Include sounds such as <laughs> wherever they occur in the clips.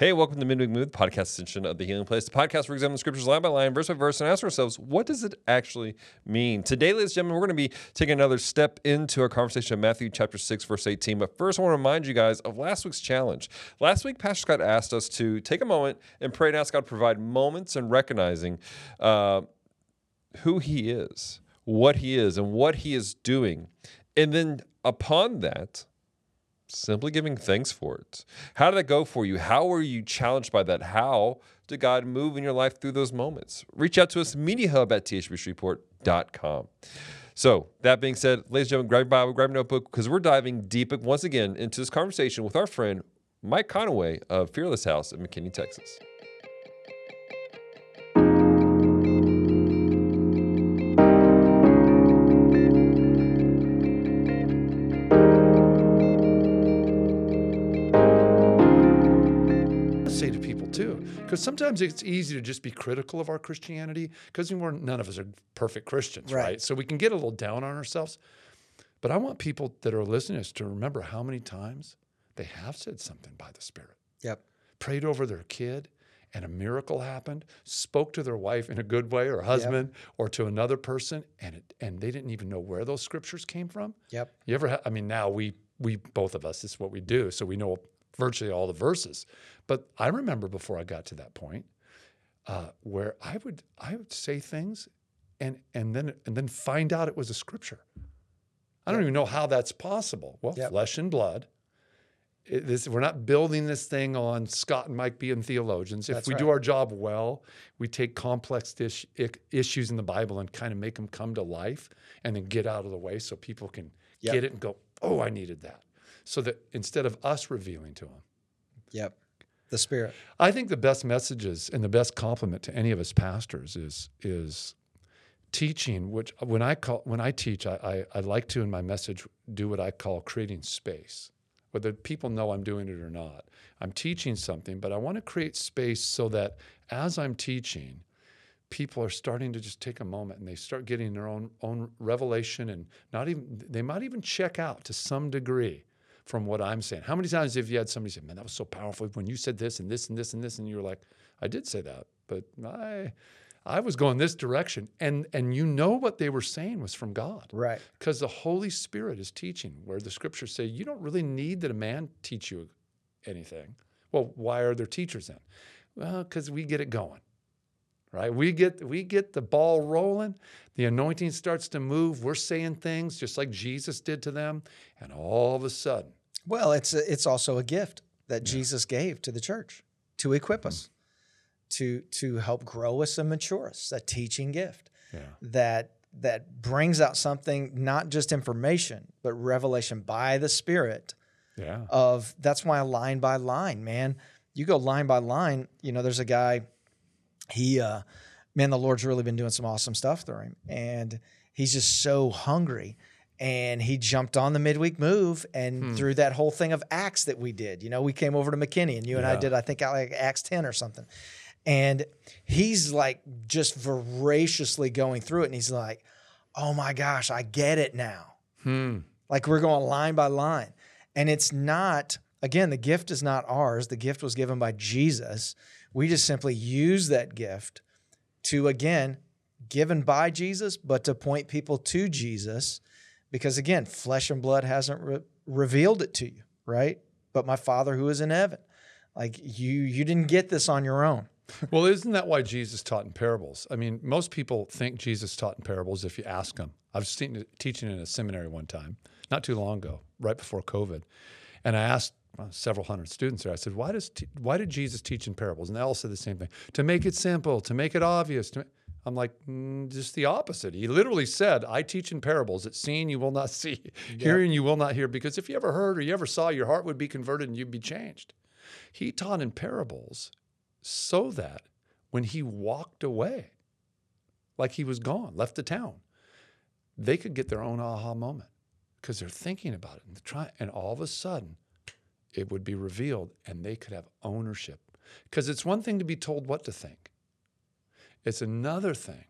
Hey, welcome to Midweek Mood, podcast extension of the Healing Place, the podcast where we examine the scriptures line by line, verse by verse, and ask ourselves, what does it actually mean? Today, ladies and gentlemen, we're going to be taking another step into our conversation of Matthew chapter 6, verse 18. But first, I want to remind you guys of last week's challenge. Last week, Pastor Scott asked us to take a moment and pray and ask God to provide moments in recognizing uh, who He is, what He is, and what He is doing. And then upon that, simply giving thanks for it. How did that go for you? How were you challenged by that? How did God move in your life through those moments? Reach out to us, mediahub at thbshreveport.com. So, that being said, ladies and gentlemen, grab your Bible, grab your notebook, because we're diving deep once again into this conversation with our friend Mike Conaway of Fearless House in McKinney, Texas. Sometimes it's easy to just be critical of our Christianity because we're none of us are perfect Christians, right. Right. So we can get a little down on ourselves. But I want people that are listening to us to remember how many times they have said something by the Spirit, Yep. prayed over their kid, and a miracle happened, spoke to their wife in a good way or husband or to another person, and it, and they didn't even know where those scriptures came from. Yep. You ever? Ha- I mean, now we we both of us. This is what we do, so we know virtually all the verses. But I remember before I got to that point, uh, where I would I would say things, and and then and then find out it was a scripture. I don't even know how that's possible. Well, Yep. flesh and blood. It- this, we're not building this thing on Scott and Mike being theologians. If That's we do our job well, we take complex ish, issues in the Bible and kind of make them come to life and then get out of the way so people can Yep. get it and go, oh, I needed that. So that instead of us revealing to them, Yep. The Spirit. I think the best messages and the best compliment to any of us pastors is is teaching. Which when I call when I teach, I, I I like to in my message do what I call creating space, whether people know I'm doing it or not. I'm teaching something, but I want to create space so that as I'm teaching, people are starting to just take a moment and they start getting their own own revelation and not even they might even check out to some degree from what I'm saying. How many times have you had somebody say, "Man, that was so powerful when you said this and this and this and this," and you were like, "I did say that, but I, I was going this direction," and and you know what they were saying was from God, Right. because the Holy Spirit is teaching. Where the Scriptures say you don't really need that a man teach you anything. Well, why are there teachers then? Well, because we get it going right we get we get the ball rolling the anointing starts to move we're saying things just like jesus did to them and all of a sudden Well, it's a, it's also a gift that Jesus gave to the church to equip us, to to help grow us and mature us. A teaching gift yeah that that brings out something not just information but revelation by the Spirit. yeah Of that's why line by line, man. You go line by line. You know, there's a guy. He, uh, man, the Lord's really been doing some awesome stuff through him, and he's just so hungry. And he jumped on the midweek move and Hmm. through that whole thing of Acts that we did. You know, we came over to McKinney and you and I did, I think, like Acts 10 or something. And he's like just voraciously going through it. And he's like, oh my gosh, I get it now. hmm. Like we're going line by line. And it's not, again, the gift is not ours. The gift was given by Jesus. We just simply use that gift to, again, given by Jesus, but to point people to Jesus. Because again, flesh and blood hasn't re- revealed it to you, right? But my Father who is in heaven. Like you, you didn't get this on your own. <laughs> well isn't that why jesus taught in parables i mean most people think jesus taught in parables if you ask them i was te- teaching in a seminary one time not too long ago right before covid and i asked well, several hundred students there i said why does t- why did jesus teach in parables and they all said the same thing to make it simple to make it obvious to ma-" i'm like mm, just the opposite. He literally said i teach in parables. That seeing you will not <laughs> see hearing you will not hear. Because if you ever heard or you ever saw your heart would be converted and you'd be changed. He taught in parables so that when he walked away, like he was gone, left the town, they could get their own aha moment. Because they're thinking about it and trying, and all of a sudden, it would be revealed and they could have ownership. Because it's one thing to be told what to think, it's another thing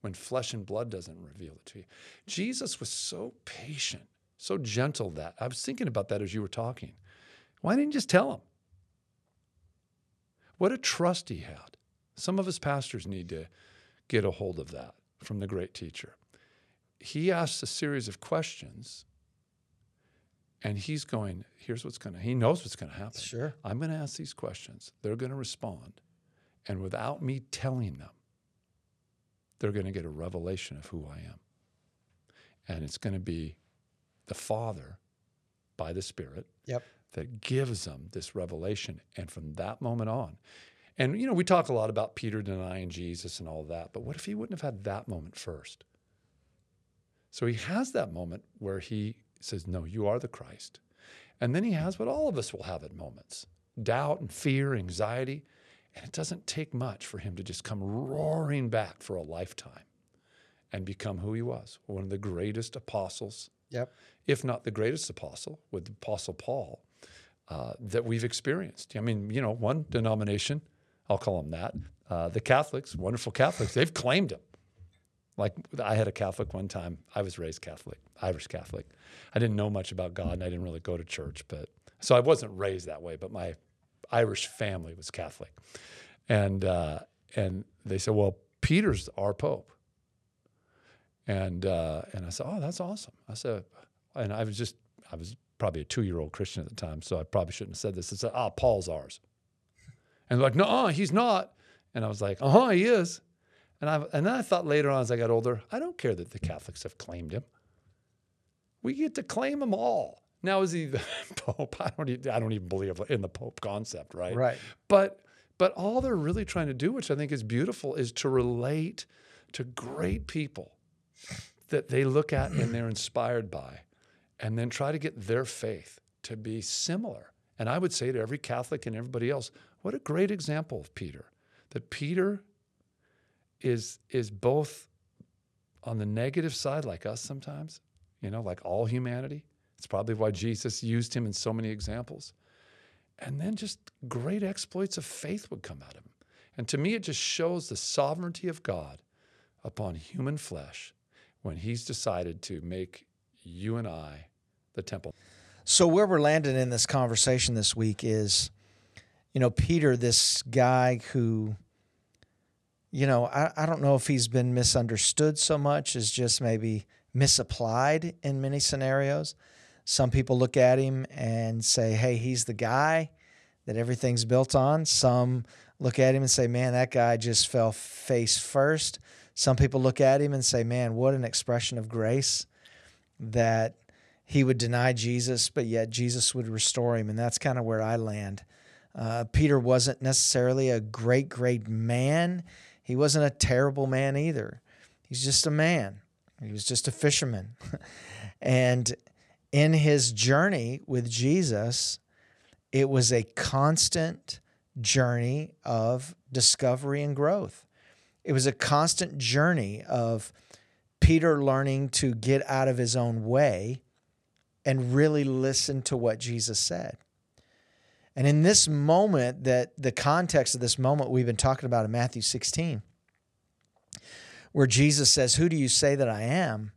when flesh and blood doesn't reveal it to you. Jesus was so patient, so gentle that I was thinking about that as you were talking. Why didn't you just tell him? What a trust he had. Some of us pastors need to get a hold of that from the great teacher. He asks a series of questions and he's going, here's what's going to, he knows what's going to happen. Sure. I'm going to ask these questions. They're going to respond. And without me telling them, they're going to get a revelation of who I am. And it's going to be the Father by the Spirit Yep. that gives them this revelation. And from that moment on, and you know, we talk a lot about Peter denying Jesus and all that, but what if he wouldn't have had that moment first? So he has that moment where he says, No, you are the Christ. And then he has what all of us will have at moments doubt and fear, anxiety. And it doesn't take much for him to just come roaring back for a lifetime and become who he was one of the greatest apostles, Yep. if not the greatest apostle, with the Apostle Paul, uh, that we've experienced. I mean, you know, one denomination, I'll call them that, uh, the Catholics, wonderful Catholics, they've claimed him. Like I had a Catholic one time. I was raised Catholic, Irish Catholic. I didn't know much about God and I didn't really go to church, but so I wasn't raised that way, but my Irish family was Catholic. And uh, and they said, Well, Peter's our Pope. And uh, and I said, Oh, that's awesome. I said, and I was just I was probably a two year old Christian at the time, so I probably shouldn't have said this. I said, Ah, Paul's ours. And like, no, he's not. And I was like, uh huh, he is. And I and then I thought later on as I got older, I don't care that the Catholics have claimed him. We get to claim them all. Now is he the <laughs> Pope? I don't even, I don't even believe in the Pope concept, right? Right. But but all they're really trying to do, which I think is beautiful, is to relate to great people that they look at and they're inspired by, and then try to get their faith to be similar. And I would say to every Catholic and everybody else, what a great example of Peter. That Peter is is both on the negative side, like us sometimes, you know, like all humanity. It's probably why Jesus used him in so many examples. And then just great exploits of faith would come out of him. And to me, it just shows the sovereignty of God upon human flesh when he's decided to make you and I the temple. So where we're landing in this conversation this week is, you know, Peter, this guy who, you know, I, I don't know if he's been misunderstood so much as just maybe misapplied in many scenarios. Some people look at him and say, hey, he's the guy that everything's built on. Some look at him and say, man, that guy just fell face first. Some people look at him and say, man, what an expression of grace that he would deny Jesus, but yet Jesus would restore him. And that's kind of where I land. Uh, Peter wasn't necessarily a great, great man. He wasn't a terrible man either. He's just a man. He was just a fisherman. <laughs> and in his journey with Jesus, it was a constant journey of discovery and growth. It was a constant journey of Peter learning to get out of his own way and really listen to what Jesus said. And in this moment, that the context of this moment we've been talking about in Matthew 16, where Jesus says, Who do you say that I am?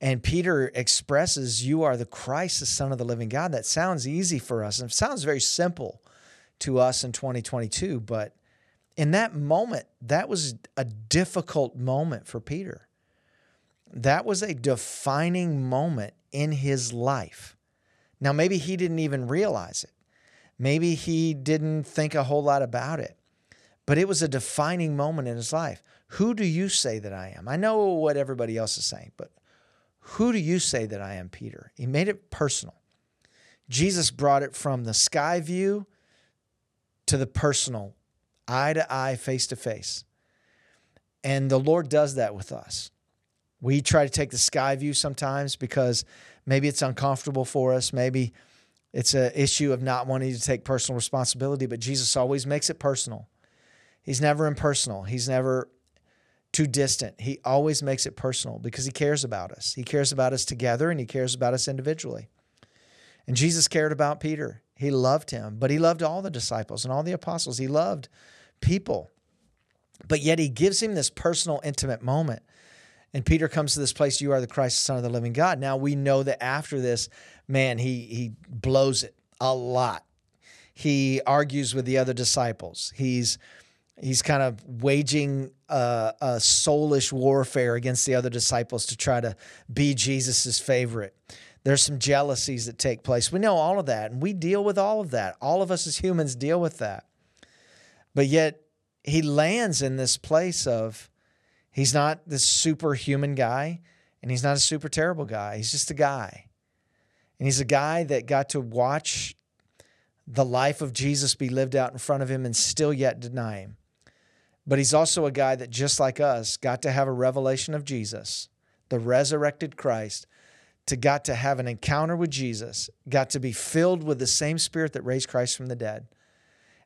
And Peter expresses, You are the Christ, the Son of the living God. That sounds easy for us. And it sounds very simple to us in 2022. But in that moment, that was a difficult moment for Peter. That was a defining moment in his life. Now, maybe he didn't even realize it. Maybe he didn't think a whole lot about it, but it was a defining moment in his life. Who do you say that I am? I know what everybody else is saying, but who do you say that I am, Peter? He made it personal. Jesus brought it from the sky view to the personal, eye to eye, face to face. And the Lord does that with us. We try to take the sky view sometimes because maybe it's uncomfortable for us. Maybe it's an issue of not wanting to take personal responsibility, but Jesus always makes it personal. He's never impersonal. He's never too distant. He always makes it personal because he cares about us. He cares about us together and he cares about us individually. And Jesus cared about Peter. He loved him, but he loved all the disciples and all the apostles. He loved people. But yet he gives him this personal, intimate moment. And Peter comes to this place, you are the Christ, the Son of the living God. Now we know that after this, man, he he blows it a lot. he argues with the other disciples. He's he's kind of waging a, a soulish warfare against the other disciples to try to be Jesus's favorite. There's some jealousies that take place. We know all of that, and we deal with all of that. All of us as humans deal with that. But yet, he lands in this place of he's not this superhuman guy, and he's not a super terrible guy. He's just a guy. And he's a guy that got to watch the life of Jesus be lived out in front of him and still yet deny him. But he's also a guy that, just like us, got to have a revelation of Jesus, the resurrected Christ, to got to have an encounter with Jesus, got to be filled with the same spirit that raised Christ from the dead.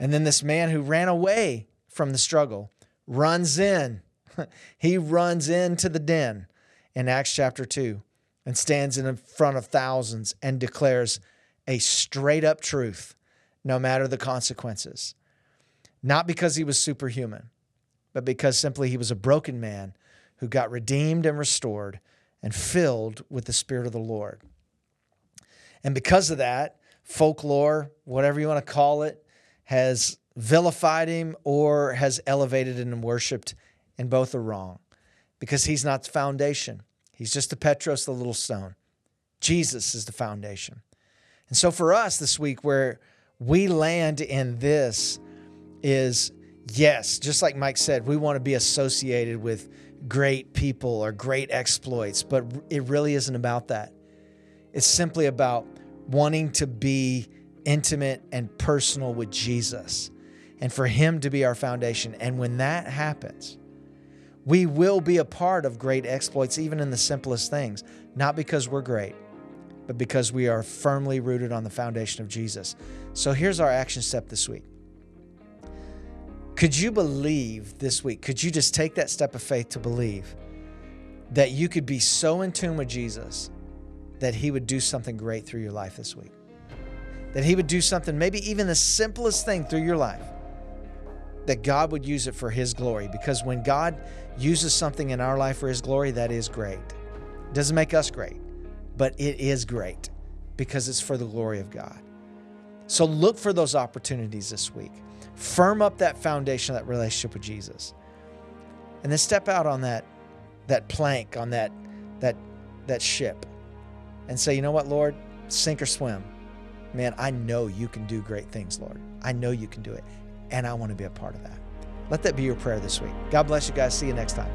And then this man who ran away from the struggle runs in. <laughs> he runs into the den in Acts chapter 2 and stands in front of thousands and declares a straight up truth, no matter the consequences. Not because he was superhuman, but because simply he was a broken man who got redeemed and restored and filled with the Spirit of the Lord. And because of that, folklore, whatever you want to call it, has vilified him or has elevated and worshiped, and both are wrong because he's not the foundation. He's just the Petros, the little stone. Jesus is the foundation. And so for us this week, where we land in this is yes, just like Mike said, we want to be associated with great people or great exploits, but it really isn't about that. It's simply about wanting to be intimate and personal with Jesus and for Him to be our foundation. And when that happens, we will be a part of great exploits, even in the simplest things, not because we're great, but because we are firmly rooted on the foundation of Jesus. So here's our action step this week could you believe this week? Could you just take that step of faith to believe that you could be so in tune with Jesus that He would do something great through your life this week? That He would do something, maybe even the simplest thing through your life, that God would use it for His glory. Because when God uses something in our life for His glory, that is great. It doesn't make us great, but it is great because it's for the glory of God. So look for those opportunities this week firm up that foundation of that relationship with Jesus. And then step out on that that plank, on that that that ship and say, "You know what, Lord? Sink or swim. Man, I know you can do great things, Lord. I know you can do it, and I want to be a part of that." Let that be your prayer this week. God bless you guys. See you next time.